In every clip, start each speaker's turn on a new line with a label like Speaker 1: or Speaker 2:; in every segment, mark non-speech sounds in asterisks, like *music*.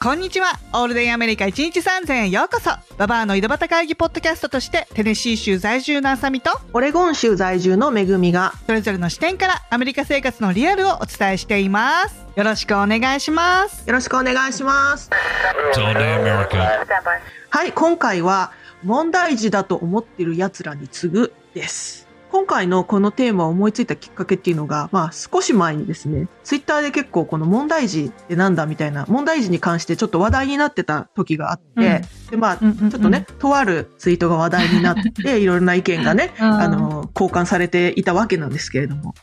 Speaker 1: こんにちは。オールデンアメリカ1日3000へようこそ。ババアの井戸端会議ポッドキャストとして、テネシー州在住のあさみと、
Speaker 2: オレゴン州在住のめぐみが
Speaker 1: それぞれの視点からアメリカ生活のリアルをお伝えしています。よろしくお願いします。
Speaker 2: よろしくお願いします。はい、今回は問題児だと思ってる奴らに次ぐです。今回のこのテーマを思いついたきっかけっていうのが、まあ少し前にですね、ツイッターで結構この問題児ってなんだみたいな、問題児に関してちょっと話題になってた時があって、で、まあ、
Speaker 1: うんうんうん。
Speaker 2: ちょっとね、とあるツイートが話題になって、*laughs* いろいろな意見がね、
Speaker 1: うん。
Speaker 2: あの、交換されていたわけなんですけれども、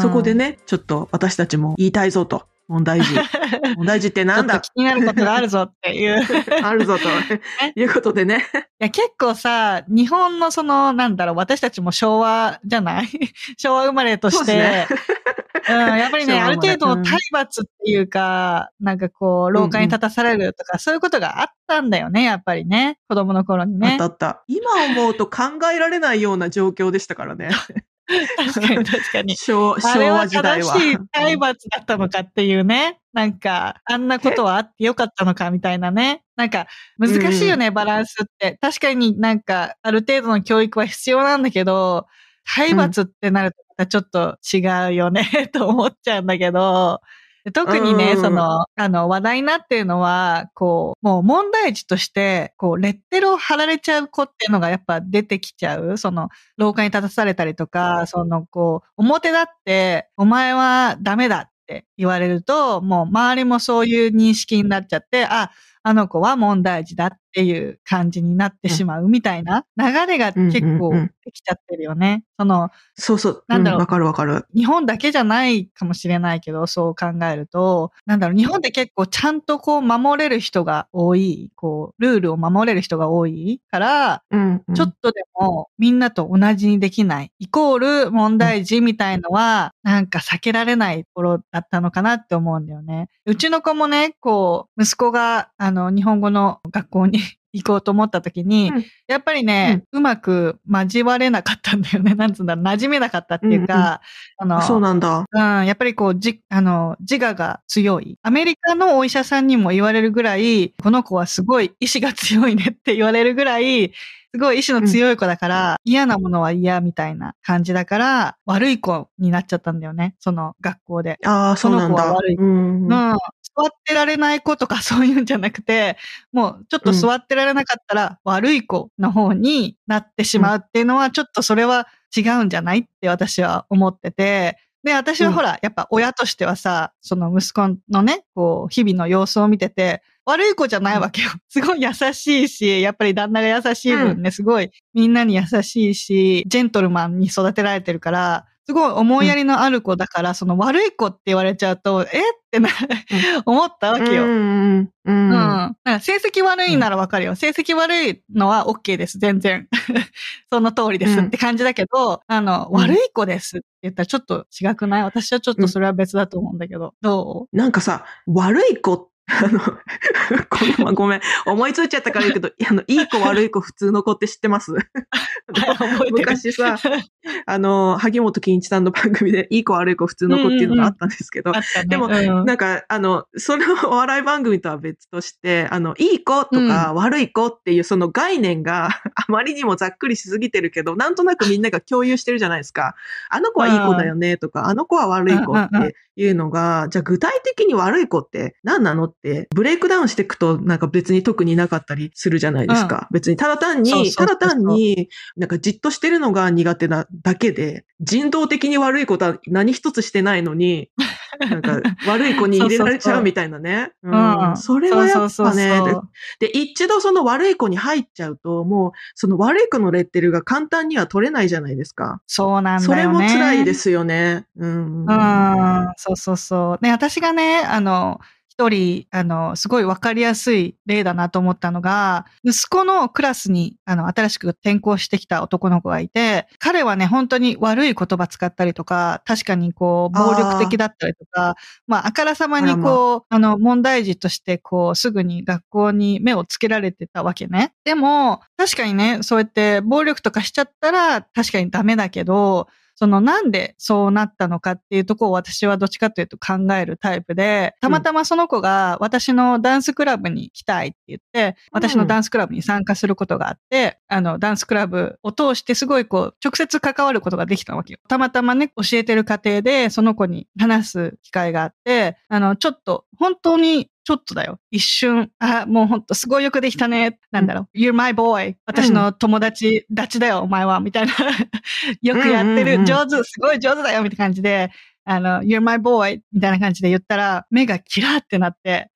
Speaker 2: そこで
Speaker 1: ね、
Speaker 2: ね、ちょっと私たちも言いたいぞと。問題児。*laughs* 問題児ってなんだ？
Speaker 1: 気になることがあるぞっていう。い *laughs*
Speaker 2: あるぞということでね。
Speaker 1: や、結構さ、日本のその、なんだろう、私たちも昭和じゃない？*laughs* 昭和生まれとして、
Speaker 2: ね
Speaker 1: うん、やっぱりね、ある程度の体罰っていうか、なんかこう、廊下に立たされるとか、そういうことがあったんだよね、やっぱりね。子供の頃にね
Speaker 2: あった。あった。今思うと考えられないような状況でしたからね。
Speaker 1: 確かに確かに。*laughs*
Speaker 2: 昭和時代は。
Speaker 1: 正しい *laughs* 体罰だったのかっていうね。なんか、あんなことはあってよかったのかみたいなね。なんか、難しいよね、バランスって。確かになんか、ある程度の教育は必要なんだけど、体罰ってなるとちょっと違うよね、*laughs* と思っちゃうんだけど、特にね、
Speaker 2: うん
Speaker 1: その、あの、話題になってるのは、こう、もう問題児として、こう、レッテルを貼られちゃう子っていうのがやっぱ出てきちゃう。その、廊下に立たされたりとか、その、こう、表だって、お前はダメだって言われると、もう周りもそういう認識になっちゃって、あ、あの子は問題児だっていう感じになってしまうみたいな流れが結構
Speaker 2: うんうんうん
Speaker 1: できちゃってるよね。その、
Speaker 2: そうそう。
Speaker 1: なんだろう
Speaker 2: わかるわかる。
Speaker 1: 日本だけじゃないかもしれないけど、そう考えると、なんだろう、日本って結構ちゃんとこう守れる人が多い、こう、ルールを守れる人が多いから、
Speaker 2: うん、うん
Speaker 1: ちょっとでもみんなと同じにできない、イコール問題児みたいのは、なんか避けられないところだったのかなって思うんだよね。うちの子もね、こう、息子が、あの、日本語の学校に *laughs* 行こうと思った時に、
Speaker 2: うん
Speaker 1: やっぱりね、うまく交われなかったんだよね。*laughs* なんつうんだろう、馴染めなかったっていうか、あの、
Speaker 2: そうなんだ。
Speaker 1: うん、やっぱりこう、じ、あの、自我が強い。アメリカのお医者さんにも言われるぐらい、この子はすごい意志が強いねって言われるぐらい、すごい意志の強い子だから、嫌なものは嫌みたいな感じだから、悪い子になっちゃったんだよね。その学校で。
Speaker 2: ああ、そうなんだ。
Speaker 1: その子は悪い
Speaker 2: うん
Speaker 1: うん。座ってられない子とかそういうんじゃなくて、もうちょっと座ってられなかったら悪い子の方になってしまうっていうのは、ちょっとそれは違うんじゃないって私は思ってて、で、私はほら、やっぱ親としてはさ、その息子のね、こう、日々の様子を見てて、悪い子じゃないわけよ。すごい優しいし、やっぱり旦那が優しい分ね、すごいみんなに優しいし、ジェントルマンに育てられてるから、すごい思いやりのある子だから、その悪い子って言われちゃうと、え？ってな、思ったわけよ。
Speaker 2: うんうんう
Speaker 1: うん。
Speaker 2: ん。
Speaker 1: なんか成績悪いならわかるよ。成績悪いのは OK です。全然。*laughs* その通りですって感じだけど、あの、
Speaker 2: うん
Speaker 1: 悪い子ですって言ったらちょっと違くない？私はちょっとそれは別だと思うんだけど。ど
Speaker 2: なんかさ、悪い子っあの、ごめん、ごめん。思いついちゃったから言うけど、あの、いい子悪い子普通の子って知ってます？*laughs* 昔さ、あの、萩本欽一さんの番組で、いい子悪い子普通の子っていうのがあったんですけど、
Speaker 1: あったね。
Speaker 2: でも
Speaker 1: うん
Speaker 2: なんか、あの、そのお笑い番組とは別として、あの、いい子とか悪い子っていうその概念があまりにもざっくりしすぎてるけど、なんとなくみんなが共有してるじゃないですか。あの子はいい子だよねとか、あの子は悪い子っていうのが、じゃあ具体的に悪い子って何なのって、ブレイクダウンしていくとなんか別に特になかったりするじゃないですか。別にただ単に、
Speaker 1: そうそうそうそう
Speaker 2: ただ単になんかじっとしてるのが苦手なだけで、人道的に悪いことは何一つしてないのに、*laughs* なんか悪い子に入れられちゃうみたいなね。
Speaker 1: そうそう
Speaker 2: うんそれはやっぱね
Speaker 1: そうそうそうそう
Speaker 2: で、一度その悪い子に入っちゃうと、もうその悪い子のレッテルが簡単には取れないじゃないですか。
Speaker 1: そうなん
Speaker 2: それ
Speaker 1: だよね。
Speaker 2: も辛いですよね。うん。
Speaker 1: うん、そうそうそう。ね、私がね、あの、一人、あの、すごいわかりやすい例だなと思ったのが、息子のクラスに、あの、新しく転校してきた男の子がいて、彼はね、本当に悪い言葉使ったりとか、確かにこう、暴力的だったりとか、まあ、あからさまにこう、あの、問題児として、こう、すぐに学校に目をつけられてたわけね。でも、確かにね、そうやって暴力とかしちゃったら、確かにダメだけど、そのなんでそうなったのかっていうところを私はどっちかというと考えるタイプで、たまたまその子が私のダンスクラブに来たいって言って、私のダンスクラブに参加することがあって、あの、ダンスクラブを通してすごいこう、直接関わることができたわけよ。たまたまね、教えてる過程でその子に話す機会があって、あの、ちょっと、本当にちょっとだよ。一瞬、あ、もうほんとすごいよくできたね。なんだろう。You're my boy. 私の友達、ダチだよ、お前は。みたいな。*laughs* よくやってる。上手、すごい上手だよ、みたいな感じで、あの、You're my boy. みたいな感じで言ったら、目がキラーってなって、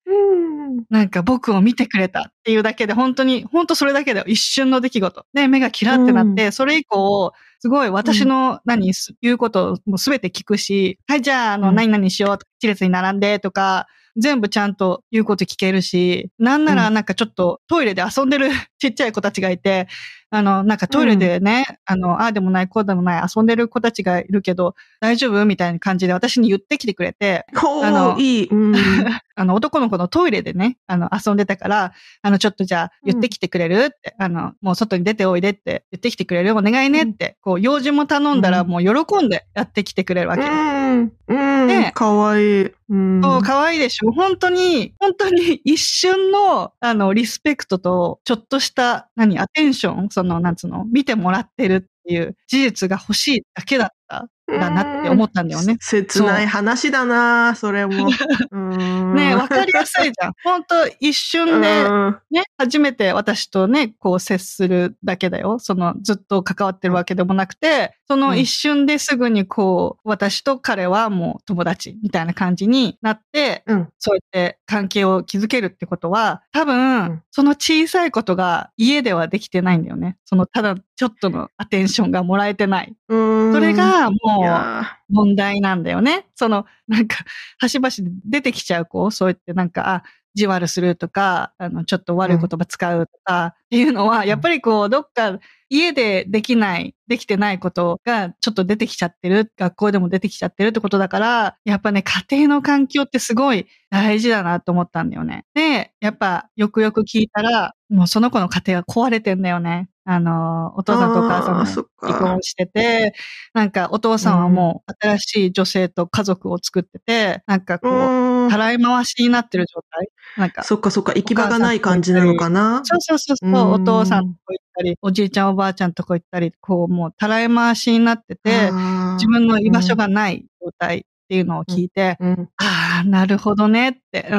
Speaker 2: うん。
Speaker 1: なんか僕を見てくれたっていうだけで、本当に、本当それだけで一瞬の出来事。で、目がキラーってなって、それ以降、すごい私の何、す言うことをもうすべて聞くし、はい、じゃあ、あの、
Speaker 2: うん
Speaker 1: 何々しよう。一列に並んでとか、全部ちゃんと言うこと聞けるし、なんならなんかちょっとトイレで遊んでる *laughs* ちっちゃい子たちがいて、あの、なんかトイレでね、あの、ああでもない、こうでもない、遊んでる子たちがいるけど、大丈夫みたいな感じで私に言ってきてくれて、
Speaker 2: ほ
Speaker 1: あの
Speaker 2: う、いい。うん。*laughs*
Speaker 1: あの、男の子のトイレでね、あの、遊んでたから、あの、ちょっとじゃあ、言ってきてくれるって、あの、もう外に出ておいでって言ってきてくれるお願いねって、こう、用事も頼んだら、
Speaker 2: うん
Speaker 1: もう喜んでやってきてくれるわけよ。
Speaker 2: うん。うん。
Speaker 1: ね
Speaker 2: かわいい。うん。
Speaker 1: そう、可愛いでしょ本当に、本当に一瞬の、あの、リスペクトと、ちょっとした、何、アテンションその、なんつうの、見てもらってるっていう事実が欲しいだけだった、だなって思ったんだよね。
Speaker 2: 切ない話だな、それも。うん
Speaker 1: ねわかりやすいじゃん。*laughs* 本当一瞬で、
Speaker 2: うん
Speaker 1: ね、初めて私とね、こう接するだけだよ。そのずっと関わってるわけでもなくて、その一瞬ですぐにこう、私と彼はもう友達みたいな感じになって、
Speaker 2: うん。
Speaker 1: そうやって関係を築けるってことは、多分、
Speaker 2: うん
Speaker 1: その小さいことが家ではできてないんだよね。そのただちょっとのアテンションがもらえてない。
Speaker 2: うん
Speaker 1: それ、が
Speaker 2: い
Speaker 1: もう
Speaker 2: や
Speaker 1: 問題なんだよね。その、なんか、端々で出てきちゃう子、そうやってなんか、あ、じわるするとか、あの、ちょっと悪い言葉使うとか、っていうのは、やっぱりこう、どっか、家でできない、できてないことがちょっと出てきちゃってる、学校でも出てきちゃってるってことだから、やっぱね、家庭の環境ってすごい大事だなと思ったんだよね。で、やっぱ、よくよく聞いたら、もうその子の家庭が壊れてんだよね。あの、お父さんとお母さんも
Speaker 2: あーそっか
Speaker 1: 離婚してて、なんかお父さんはもう新しい女性と家族を作ってて、なんかこう、
Speaker 2: うん。
Speaker 1: たらい回しになってる状態？なんか、
Speaker 2: そっかそっか、行き場がない感じなのかな？
Speaker 1: そうそうそうそう、
Speaker 2: うん
Speaker 1: お父さんとこ行ったり、おじいちゃんおばあちゃんとこ行ったり、こうもうたらい回しになってて、自分の居場所がない状態っていうのを聞いて、
Speaker 2: うん。
Speaker 1: ああ、なるほどねって、うん、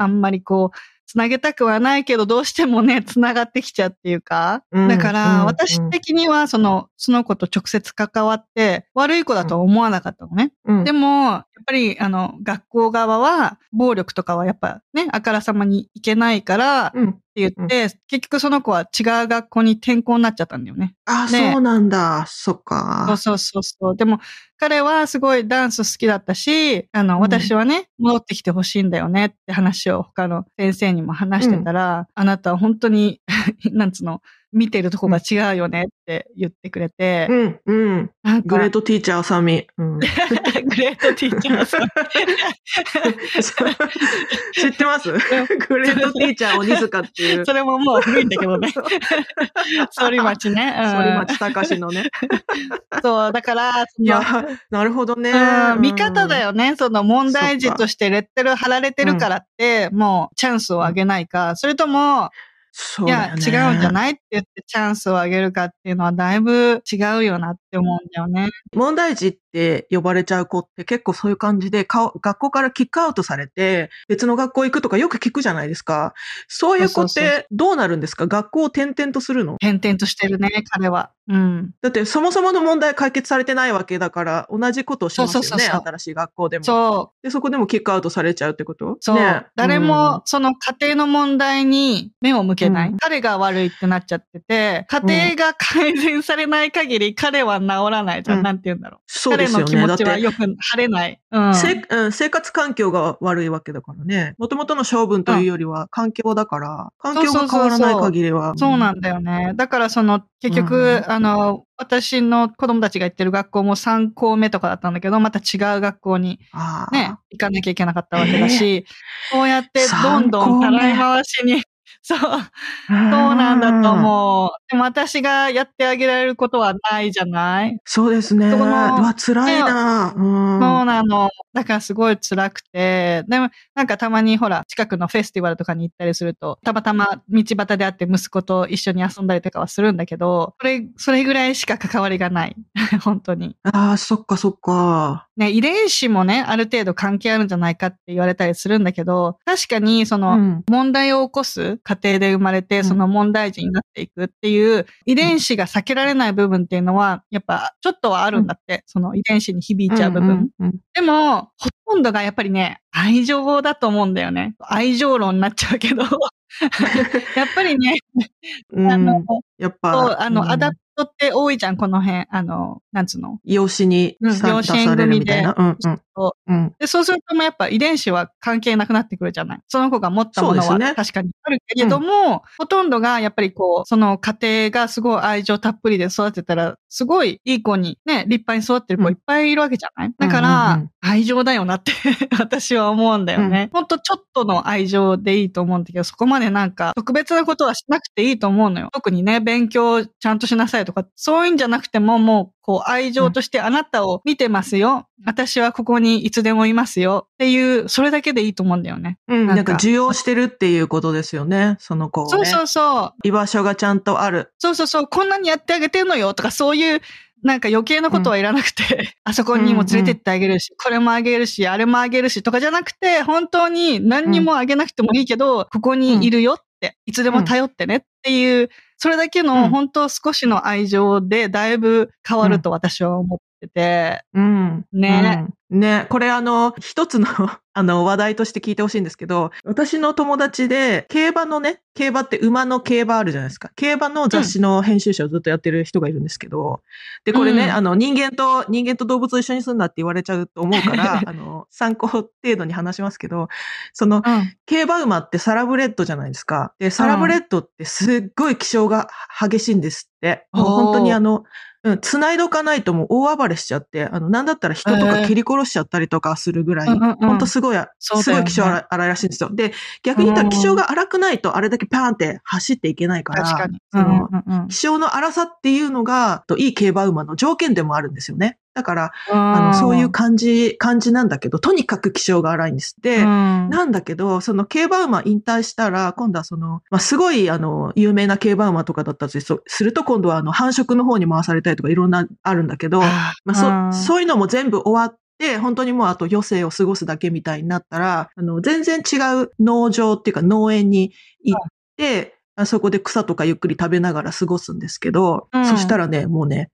Speaker 1: あんまりこう、つなげたくはないけど、どうしてもね、*laughs* つながってきちゃうっていうか。
Speaker 2: うん
Speaker 1: だから、
Speaker 2: うん
Speaker 1: 私的には、その、その子と直接関わって、悪い子だとは思わなかったのね。
Speaker 2: うん
Speaker 1: でも、やっぱり、あの、学校側は、暴力とかはやっぱね、あからさまにいけないから。言って、結局その子は違う学校に転校になっちゃったんだよね。
Speaker 2: あ、
Speaker 1: ね
Speaker 2: そうなんだ。そっ
Speaker 1: そう
Speaker 2: か。
Speaker 1: そうそうそう。でも、彼はすごいダンス好きだったし、あの、
Speaker 2: うん
Speaker 1: 私はね、戻ってきてほしいんだよねって話を他の先生にも話してたら、あなたは本当に、*laughs* なんつうの、見てるとこが違うよねって言ってくれて、
Speaker 2: うん、うん。グレートティーチャーあさみ。うん。
Speaker 1: グレートティーチャーさん。*laughs* *laughs*
Speaker 2: 知ってます？グレートティーチャー鬼塚っていう。
Speaker 1: それももう古いんだけどね。反町ね。うん
Speaker 2: 反町隆史のね。*laughs*
Speaker 1: そう、だから、
Speaker 2: いや、なるほどね。
Speaker 1: うん見方だ
Speaker 2: よ。
Speaker 1: よね。その問題児としてレッテル貼られてるからって、もうチャンスをあげないか、それとも、
Speaker 2: そうね、いや。
Speaker 1: 違うんじゃない？って言ってチャンスをあげるかっていうのはだいぶ違うよなって思うんだよね。
Speaker 2: 問題児って呼ばれちゃう子って結構そういう感じで、顔学校からキックアウトされて、別の学校行くとかよく聞くじゃないですか。そういう子ってどうなるんですか？学校を転々とするの？
Speaker 1: 転々としてるね、彼は。うん。
Speaker 2: だってそもそもの問題解決されてないわけだから、同じことをしますよね。
Speaker 1: そうそうそう
Speaker 2: 新しい学校でも。
Speaker 1: そう。
Speaker 2: で、そこでもキックアウトされちゃうってこと？
Speaker 1: そう。
Speaker 2: ね
Speaker 1: 誰も、その家庭の問題に目を向けない。
Speaker 2: うん
Speaker 1: 彼が悪いってなっちゃってて、家庭が改善されない限り彼は治らないじゃん。
Speaker 2: うん
Speaker 1: なんて言うんだろう。
Speaker 2: そうですよね。
Speaker 1: 彼の気持ちはよく晴れない。うん。
Speaker 2: せうん、生活環境が悪いわけだからね。もともとの性分というよりは環境だから、環境が変わらない限りは。
Speaker 1: そうなんだよね。だからその、結局、
Speaker 2: うん
Speaker 1: あの、私の子供たちが行ってる学校も3校目とかだったんだけど、また違う学校にね、行かなきゃいけなかったわけだし、こうやってどんどん
Speaker 2: 三校目
Speaker 1: 払い回しに、*laughs* そう、そうなんだと思う。でも私がやってあげられることはないじゃない？
Speaker 2: そうですね。う
Speaker 1: そこの
Speaker 2: わ、辛いな。うん。
Speaker 1: そうなの。だからすごい辛くて、でもなんかたまにほら、近くのフェスティバルとかに行ったりすると、たまたま道端で会って息子と一緒に遊んだりとかはするんだけど、それ、それぐらいしか関わりがない。本当に。
Speaker 2: ああ、そっかそっか。*laughs*
Speaker 1: ね、遺伝子もね、ある程度関係あるんじゃないかって言われたりするんだけど、確かにその、
Speaker 2: うん
Speaker 1: 問題を起こす家庭で生まれて、
Speaker 2: ん
Speaker 1: その問題児になっていくっていう遺伝子が避けられない部分っていうのは、やっぱちょっとはあるんだって、その遺伝子に響いちゃう部分。でも、ほとんどがやっぱりね、愛情だと思うんだよね。愛情論になっちゃうけど、*laughs* やっぱりね、
Speaker 2: うん。
Speaker 1: あの、
Speaker 2: うんやっぱ、
Speaker 1: あの、
Speaker 2: うん
Speaker 1: adopt って多いじゃん、この辺。あの、なんつうの？
Speaker 2: 養子にさ
Speaker 1: うん養子縁組で。
Speaker 2: うんうん
Speaker 1: そ
Speaker 2: うん。
Speaker 1: で、そうするともうやっぱ遺伝子は関係なくなってくるじゃない。その子が持ったものは確かにあるけれども、ほとんどがやっぱりこう、その家庭がすごい愛情たっぷりで育てたら、すごいいい子にね、立派に育ってる子いっぱいいるわけじゃない、だか
Speaker 2: うんうんう
Speaker 1: ら
Speaker 2: ん、
Speaker 1: 愛情だよなって *laughs* 私は思うんだよね。ほんとちょっとの愛情でいいと思うんだけど、そこまでなんか特別なことはしなくていいと思うのよ。特にね、勉強ちゃんとしなさいとか、そういうんじゃなくてももう、こう愛情としてあなたを見てますよ。私はここにいつでもいますよ。っていう、それだけでいいと思うんだよね。
Speaker 2: うん。
Speaker 1: なんか
Speaker 2: 受容してるっていうことですよね。その子をね。
Speaker 1: そうそうそう。
Speaker 2: 居場所がちゃんとある。
Speaker 1: そうそうそう。こんなにやってあげてるのよとか、そういう、なんか余計なことはいらなくて、あそこにも連れてってあげるし、これもあげるし、あれもあげるしとかじゃなくて、本当に何にもあげなくてもいいけど、ここにいるよって、いつでも頼ってねっていう、それだけ
Speaker 2: うん。
Speaker 1: の本当少しの愛情でだいぶ変わると私は思ってて、
Speaker 2: うん。
Speaker 1: ね
Speaker 2: うん。ね。これあの、一つの、*laughs* あの、話題として聞いてほしいんですけど、私の友達で、競馬のね、競馬って馬の競馬あるじゃないですか。競馬の雑誌の編集者をずっとやってる人がいるんですけど、で、これね、
Speaker 1: うん
Speaker 2: あの、人間と、人間と動物を一緒にすんなって言われちゃうと思うから、*laughs* あの、参考程度に話しますけど、その、
Speaker 1: うん。
Speaker 2: 競馬馬ってサラブレッドじゃないですか。で、サラブレッドってすっごい気性が激しいんですって。もう本当にあの、うん、繋いどかないともう大暴れしちゃって、あの、なんだったら人とか蹴り殺しちゃったりとかするぐらい、
Speaker 1: うんうんうん
Speaker 2: 本当すごい、
Speaker 1: そうだよね
Speaker 2: すごい気性荒い荒いらしいんですよ。で、逆に言ったら気性が荒くないとあれだけパーンって走っていけないから、
Speaker 1: 確かに。
Speaker 2: その、
Speaker 1: うんうんうん
Speaker 2: 気性の荒さっていうのが、といい競馬馬の条件でもあるんですよね。だから、あの、そういう感じ、感じなんだけど、とにかく気性が荒いんです。で、
Speaker 1: うん。
Speaker 2: なんだけど、その競馬馬引退したら、今度はその、まあ、すごい、あの、有名な競馬馬とかだったとすすると、今度はあの、繁殖の方に回されたりとかいろんな、あるんだけど、まあ、そ、そういうのも全部終わって、本当にもうあと余生を過ごすだけみたいになったら、あの、全然違う農場っていうか農園に行って、あそこで草とかゆっくり食べながら過ごすんですけど、
Speaker 1: うん。
Speaker 2: そしたらね、もうね、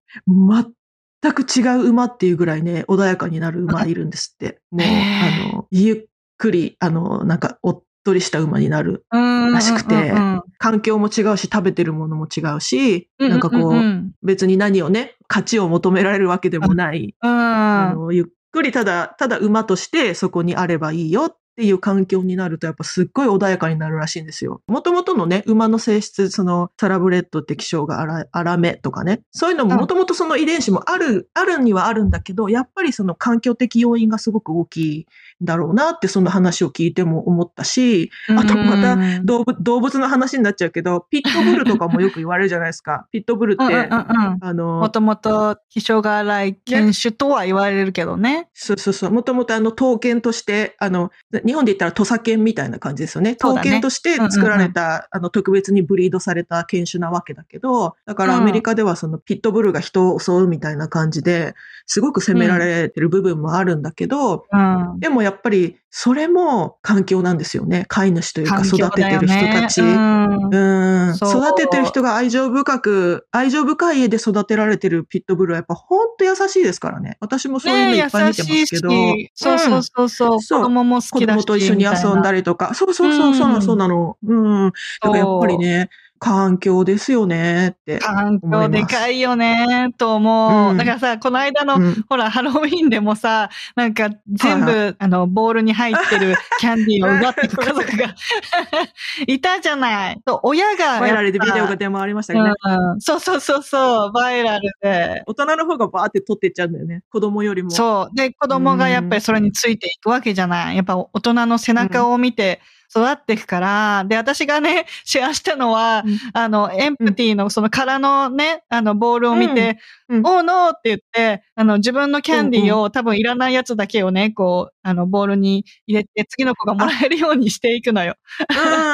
Speaker 2: 全く違う馬っていうぐらいね、穏やかになる馬いるんですって。もう、あの、ゆっくり、あの、なんか、おっとりした馬になる。らしくて環境も違うし、食べてるものも違うし、なんかこう、
Speaker 1: うん
Speaker 2: 別に何をね、価値を求められるわけでもない、
Speaker 1: うん。
Speaker 2: あのゆっくりただ、ただ馬としてそこにあればいいよっっていう環境になると、やっぱすっごい穏やかになるらしいんですよ。もともとのね、馬の性質、そのサラブレッドって気性が荒荒めとかね、そういうのももともとその遺伝子もある、あるにはあるんだけど、やっぱりその環境的要因がすごく大きいんだろうなって、その話を聞いても思ったし、あとまた
Speaker 1: うん
Speaker 2: 動物動物の話になっちゃうけど、ピットブルとかもよく言われるじゃないですか。ピットブルって、
Speaker 1: うんうんうんうん
Speaker 2: あの、
Speaker 1: もともと気性が荒い犬種とは言われるけどね。
Speaker 2: そうそうそう。もともとあの、刀剣として、あの、日本で言ったら土佐犬みたいな感じですよね。刀剣として作られた、あの、特別にブリードされた犬種なわけだけど、だからアメリカではそのピットブルが人を襲うみたいな感じで、すごく責められてる部分もあるんだけど、
Speaker 1: うん。
Speaker 2: でもやっぱり、それも環境なんですよね。飼い主というか育ててる人たち。
Speaker 1: ねうん
Speaker 2: 育ててる人が愛情深く、愛情深い家で育てられてるピットブルはやっぱほんと優しいですからね。私もそういうの
Speaker 1: ね
Speaker 2: いっぱい見てますけど。
Speaker 1: 優しいしそうそうそうそう、
Speaker 2: そう
Speaker 1: 子供も好
Speaker 2: 子
Speaker 1: きだし。
Speaker 2: 供と一緒に遊んだ
Speaker 1: り。
Speaker 2: りとか。そうそうそう、そうなの、そうなの。うん。だからやっぱりね、環境ですよねって。
Speaker 1: 環境でかいよね、と思う。
Speaker 2: うん
Speaker 1: だからさ、この間の、
Speaker 2: うん
Speaker 1: ほら、ハロウィンでもさ、なんか全部、
Speaker 2: はい
Speaker 1: あの、ボールに入ってるキャンディーを奪っていく家族が *laughs* いたじゃない。そう親が。
Speaker 2: バイラルでビデオが出回りましたけどね。
Speaker 1: うん、そうそうそうそう、バイラルで。
Speaker 2: 大人の方がバーって取っていっちゃうんだよね。子供よりも。
Speaker 1: そう。で、子供がやっぱりそれについていくわけじゃない。やっぱ大人の背中を見て育っていくから、で、私がね、シェアしたのは、
Speaker 2: うん。
Speaker 1: あの、エンプティのその空のね、あの、ボールを見て、
Speaker 2: うんうん
Speaker 1: おーノーって言って、あの、自分のキャンディーを、多分いらないやつだけをね、こう、あの、ボールに入れて、次の子がもらえるようにしていくのよ。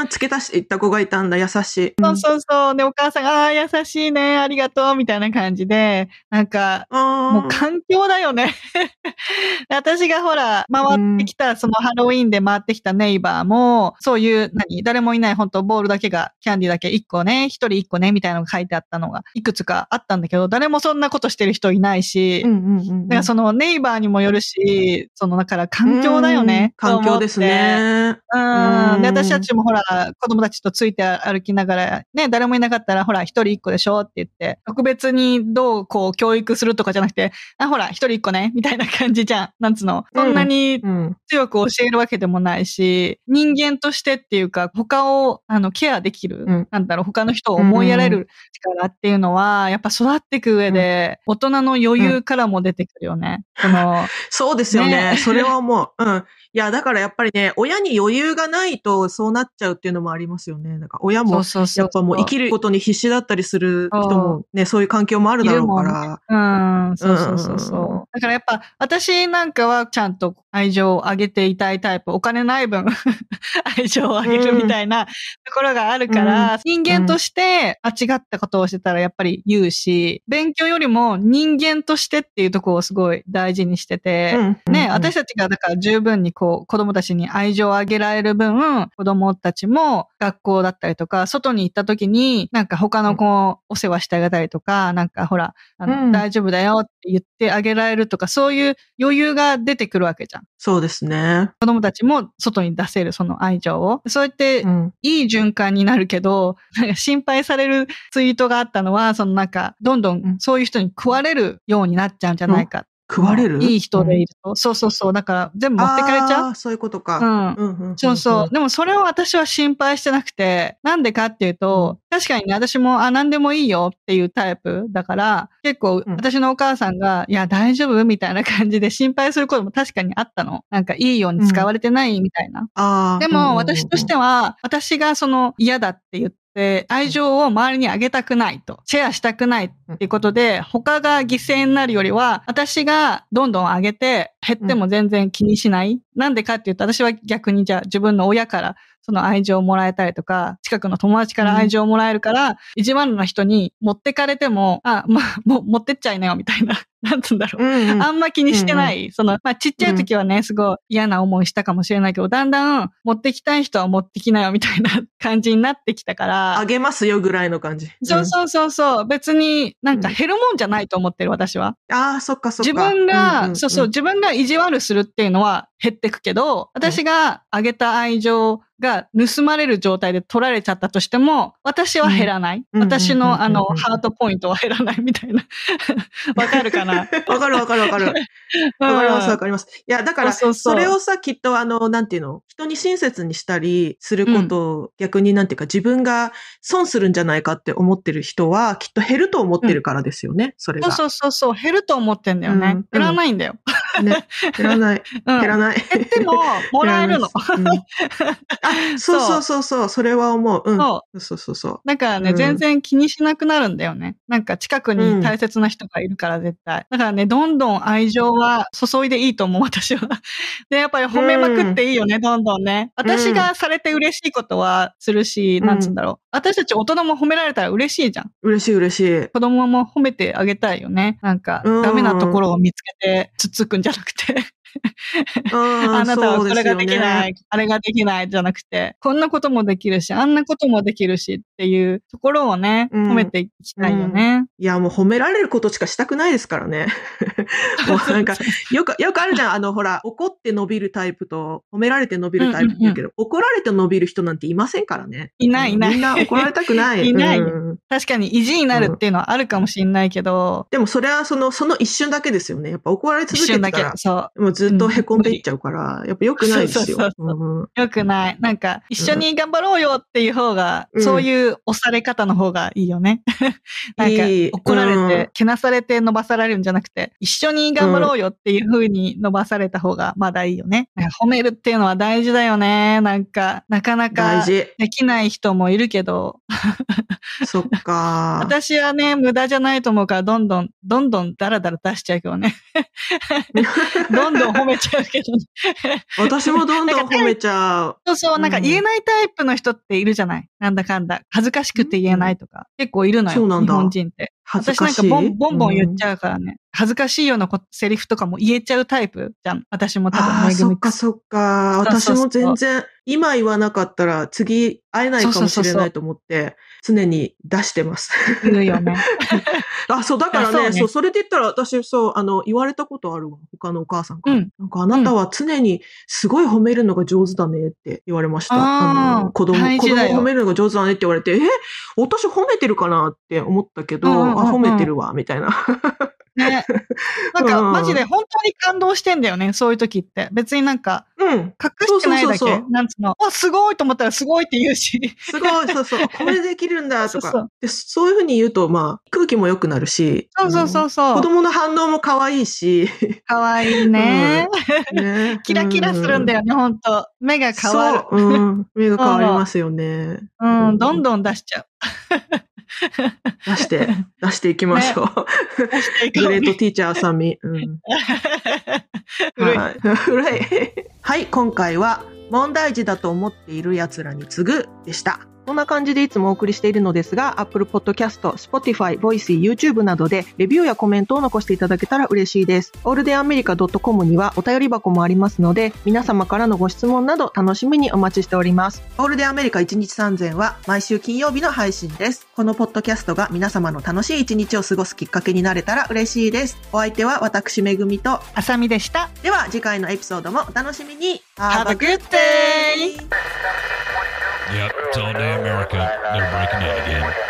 Speaker 2: うん、付け足していった子がいたんだ、優しい。
Speaker 1: そうそうそう。で、お母さんが、ああー、優しいね、ありがとう、みたいな感じで、なんか、も
Speaker 2: も
Speaker 1: う環境だよね。*laughs* 私がほら、回ってきた、そのハロウィンで回ってきたネイバーも、そういう、何、誰もいない、本当ボールだけが、キャンディーだけ1個ね、1人1個ね、みたいなのが書いてあったのが、いくつかあったんだけど、誰もそんなことしてる人いないし。だからそのネイバーにもよるし、その、だから環境だよね。
Speaker 2: うん環境ですね。
Speaker 1: うん。で、
Speaker 2: うん
Speaker 1: 私たちもほら、子供たちとついて歩きながら、ね、誰もいなかったら、ほら、一人一個でしょって言って、特別にどうこう教育するとかじゃなくて、あ、ほら、一人一個ね、みたいな感じじゃん。なんつうの？そんなに
Speaker 2: うん。
Speaker 1: 強く教えるわけでもないし、人間としてっていうか、他を、あの、ケアできる、
Speaker 2: うん
Speaker 1: なんだろう、他の人を思いやれる力っていうのは、やっぱ育っていく上で、大人の余裕からも出てくるよね。この、*laughs*
Speaker 2: そうですよね。
Speaker 1: ね
Speaker 2: それは思う。うん。いや、だからやっぱりね、親に余裕がないとそうなっちゃうっていうのもありますよね。だから親も、
Speaker 1: そうそうそう。
Speaker 2: やっぱもう生きることに必死だったりする人もね、そういう環境もあるだろうから。
Speaker 1: うん、そうそうそう
Speaker 2: うんうんうん
Speaker 1: そう。だからやっぱ、私なんかはちゃんと愛情をあげていたいタイプ、お金ない分、*laughs* 愛情をあげるみたいなところがあるから、人間として間違ったことをしてたらやっぱり言うし、勉強よりも人間としてっていうところをすごい大事にしてて、
Speaker 2: うん
Speaker 1: ね、私たちがだから十分にこう子供たちに愛情をあげられる分、子供たちも学校だったりとか、外に行った時になんか他の子をお世話してあげたりとか、なんかほら、あの
Speaker 2: うん
Speaker 1: 大丈夫だよって言ってあげられるとか、そういう余裕が出てくるわけじゃん。
Speaker 2: そうですね。
Speaker 1: 子供たちも外に出せるその愛情を。そうやって
Speaker 2: うん。
Speaker 1: いい循環になるけど、なんか心配されるツイートがあったのは、そのなんか、どんどんそういう人に食われるようになっちゃうんじゃないか。
Speaker 2: 食われる？
Speaker 1: いい人でいると。そうそうそう。だから全部持ってかれちゃう？
Speaker 2: そういうことか。
Speaker 1: うん。
Speaker 2: うんうんんん
Speaker 1: そうそう。。でもそれを私は心配してなくて、なんでかっていうと、確かにね、私も、あ、何でもいいよっていうタイプだから、結構
Speaker 2: うん
Speaker 1: 私のお母さんが、いや、大丈夫みたいな感じで心配することも確かにあったの。なんかいいように使われてないみたいな。でも私としては、私がその嫌だって言っで、愛情を周りにあげたくないと、シェアしたくないっていうことで、他が犠牲になるよりは、私がどんどんあげて、減っても全然気にしない。なんでかっていうと、私は逆にじゃあ自分の親からその愛情をもらえたりとか、近くの友達から愛情をもらえるから、意地悪な人に持ってかれても、あ、まあ、もう持ってっちゃいなよみたいな。*laughs* なんつうんだろう。
Speaker 2: うんうん
Speaker 1: あんま気にしてない。その、まあ、ちっちゃい時はね、すごい嫌な思いしたかもしれないけど、だんだん持ってきたい人は持ってきなよみたいな *laughs* 感じになってきたから。
Speaker 2: あげますよぐらいの感じ。
Speaker 1: そうそうそうそう。別になんか減るもんじゃないと思ってる私は。
Speaker 2: うん。ああ、そっかそっか。
Speaker 1: 自分が、
Speaker 2: んんん
Speaker 1: そうそう、自分が意地悪するっていうのは減ってくけど、私があげた愛情が盗まれる状態で取られちゃったとしても、私は減らない。
Speaker 2: うん
Speaker 1: 私
Speaker 2: うんうんうんうん
Speaker 1: のあの、ハートポイントは減らないみたいな。わかるかな？
Speaker 2: わかるわかるわかる。*laughs* わかりますわかります。いや、だから、
Speaker 1: そ
Speaker 2: れをさ、きっとあの、なんていうの、人に親切にしたりすることを、逆になんていうか、自分が損するんじゃないかって思ってる人は、きっと減ると思ってるからですよね、それが。
Speaker 1: そうそうそうそう、減ると思ってんだよね。
Speaker 2: うん
Speaker 1: 減らないんだよ。
Speaker 2: ね。減らない。
Speaker 1: うん
Speaker 2: 減らない。
Speaker 1: 減っても、*laughs* もらえるの。
Speaker 2: あ、*laughs* そうそうそうそう、それは思う。うん。
Speaker 1: そ
Speaker 2: そうそうそう。
Speaker 1: だからね、
Speaker 2: うん
Speaker 1: 全然気にしなくなるんだよね。なんか近くに大切な人がいるから絶対。だからね、どんどん愛情は注いでいいと思う、私は。*laughs* で、やっぱり褒めまくっていいよね、どんどんね。私がされて嬉しいことはするし、
Speaker 2: うん
Speaker 1: なんつうんだろう。私たち大人も褒められたら嬉しいじゃん。
Speaker 2: 嬉しい嬉しい。
Speaker 1: 子供も褒めてあげたいよね。なんか、
Speaker 2: うん
Speaker 1: ダメなところを見つけてつっつくんじゃなくて。
Speaker 2: あ *laughs*
Speaker 1: あなたはこれができな
Speaker 2: ね。
Speaker 1: い、あれができないじゃなくて、こんなこともできるし、あんなこともできるしっていうところをね、
Speaker 2: うん
Speaker 1: 褒めていきたいよね。
Speaker 2: いや、もう褒められることしかしたくないですからね。*laughs* もうなんか、よく、よくあるじゃん。*laughs* あの、ほら、怒って伸びるタイプと、褒められて伸びるタイプって言うけど、怒られて伸びる人なんていませんからね。
Speaker 1: いないいない
Speaker 2: みんな怒られたくない。*laughs*
Speaker 1: いない
Speaker 2: うん
Speaker 1: 確かに意地になるっていうのはあるかもしれないけど、
Speaker 2: でもそれはその、その一瞬だけですよね。やっぱ怒られ続
Speaker 1: け
Speaker 2: けてたら、、
Speaker 1: そう。
Speaker 2: もうずっと凹んでいっちゃうから、やっぱ良くないですよ。
Speaker 1: そうそうそう
Speaker 2: うん
Speaker 1: よくない。なんか、一緒に頑張ろうよっていう方が、
Speaker 2: うん
Speaker 1: そういう押され方の方がいいよね。*laughs* なんか怒られて、
Speaker 2: うん
Speaker 1: けなされて伸ばされるんじゃなくて、一緒に頑張ろうよっていう風に伸ばされた方がまだいいよね。褒めるっていうのは大事だよね。なんか、なかなか。できない人もいるけど、*laughs*
Speaker 2: そっか。*laughs*
Speaker 1: 私はね、無駄じゃないと思うから、どんどん、どんどんダラダラ出しちゃうけどね。どんどん褒めちゃうけどね。
Speaker 2: 私もどんどん褒めちゃう。
Speaker 1: そうそう、なんか
Speaker 2: うん
Speaker 1: 言えないタイプの人っているじゃないなんだかんだ。恥ずかしくて言えないとか。結構いるのよ。日本人って。私。なんかボンボンボン言っち
Speaker 2: う
Speaker 1: ゃうからね。恥ずかしいようなこセリフとかも言えちゃうタイプじゃん。私も
Speaker 2: ん。
Speaker 1: 多分、めぐみ
Speaker 2: そっかそっか。私も全然、今言わなかったら次会えないかもしれないと思って、常に出してます。
Speaker 1: 言うよね。*laughs*
Speaker 2: あ、そう、だからね、
Speaker 1: あそうね
Speaker 2: それで言ったら私、そう、あの、言われたことあるわ。他のお母さんから。
Speaker 1: うん
Speaker 2: なんかあなたは常にすごい褒めるのが上手だねって言われました。
Speaker 1: あー
Speaker 2: の子供、子供褒めるのが上手だねって言われて、え私褒めてるかなって思ったけど、
Speaker 1: うんうんうんうん
Speaker 2: あ、褒めてるわ、みたいな。
Speaker 1: ね。*laughs* なんか、
Speaker 2: うん
Speaker 1: マジで本当に感動してんだよね。そういう時って。別になんか、
Speaker 2: うん。
Speaker 1: 隠してないだけ。なんつうの。あ、すごいと思ったらすごいって言うし。
Speaker 2: すごい、そうそう、*laughs* これできるんだとか。
Speaker 1: そう
Speaker 2: でそういうふうに言うと、まあ、空気も良くなるし。
Speaker 1: そうそうそうそう。
Speaker 2: 子供の反応も可愛いし。
Speaker 1: かわいいね。
Speaker 2: ね *laughs*
Speaker 1: キラキラするんだ
Speaker 2: よ。
Speaker 1: よね、ほんと。目が変わる。
Speaker 2: そう、うん。目が変わりますよね。
Speaker 1: うん、どんどん出しちゃう。*laughs*
Speaker 2: 出して、出していきましょう。
Speaker 1: 出していこう
Speaker 2: グレートティーチャーあさみ。うん。*laughs*
Speaker 1: 古い
Speaker 2: はい。*laughs* 古い。はい、今回は、問題児だと思っている奴らに次ぐでした。こんな感じでいつもお送りしているのですが、Apple Podcast、Spotify、Voicy、YouTube などでレビューやコメントを残していただけたら嬉しいです。オールデンアメリカ .com にはお便り箱もありますので、皆様からのご質問など楽しみにお待ちしております。オールデンアメリカ1日3000は毎週金曜日の配信です。このポッドキャストが皆様の楽しい一日を過ごすきっかけになれたら嬉しいです。お相手は私めぐみと、
Speaker 1: あさみでした。
Speaker 2: では次回のエピソードもお楽しみに
Speaker 1: Have a good day!
Speaker 3: Yep, it's all day America. They're breaking in again.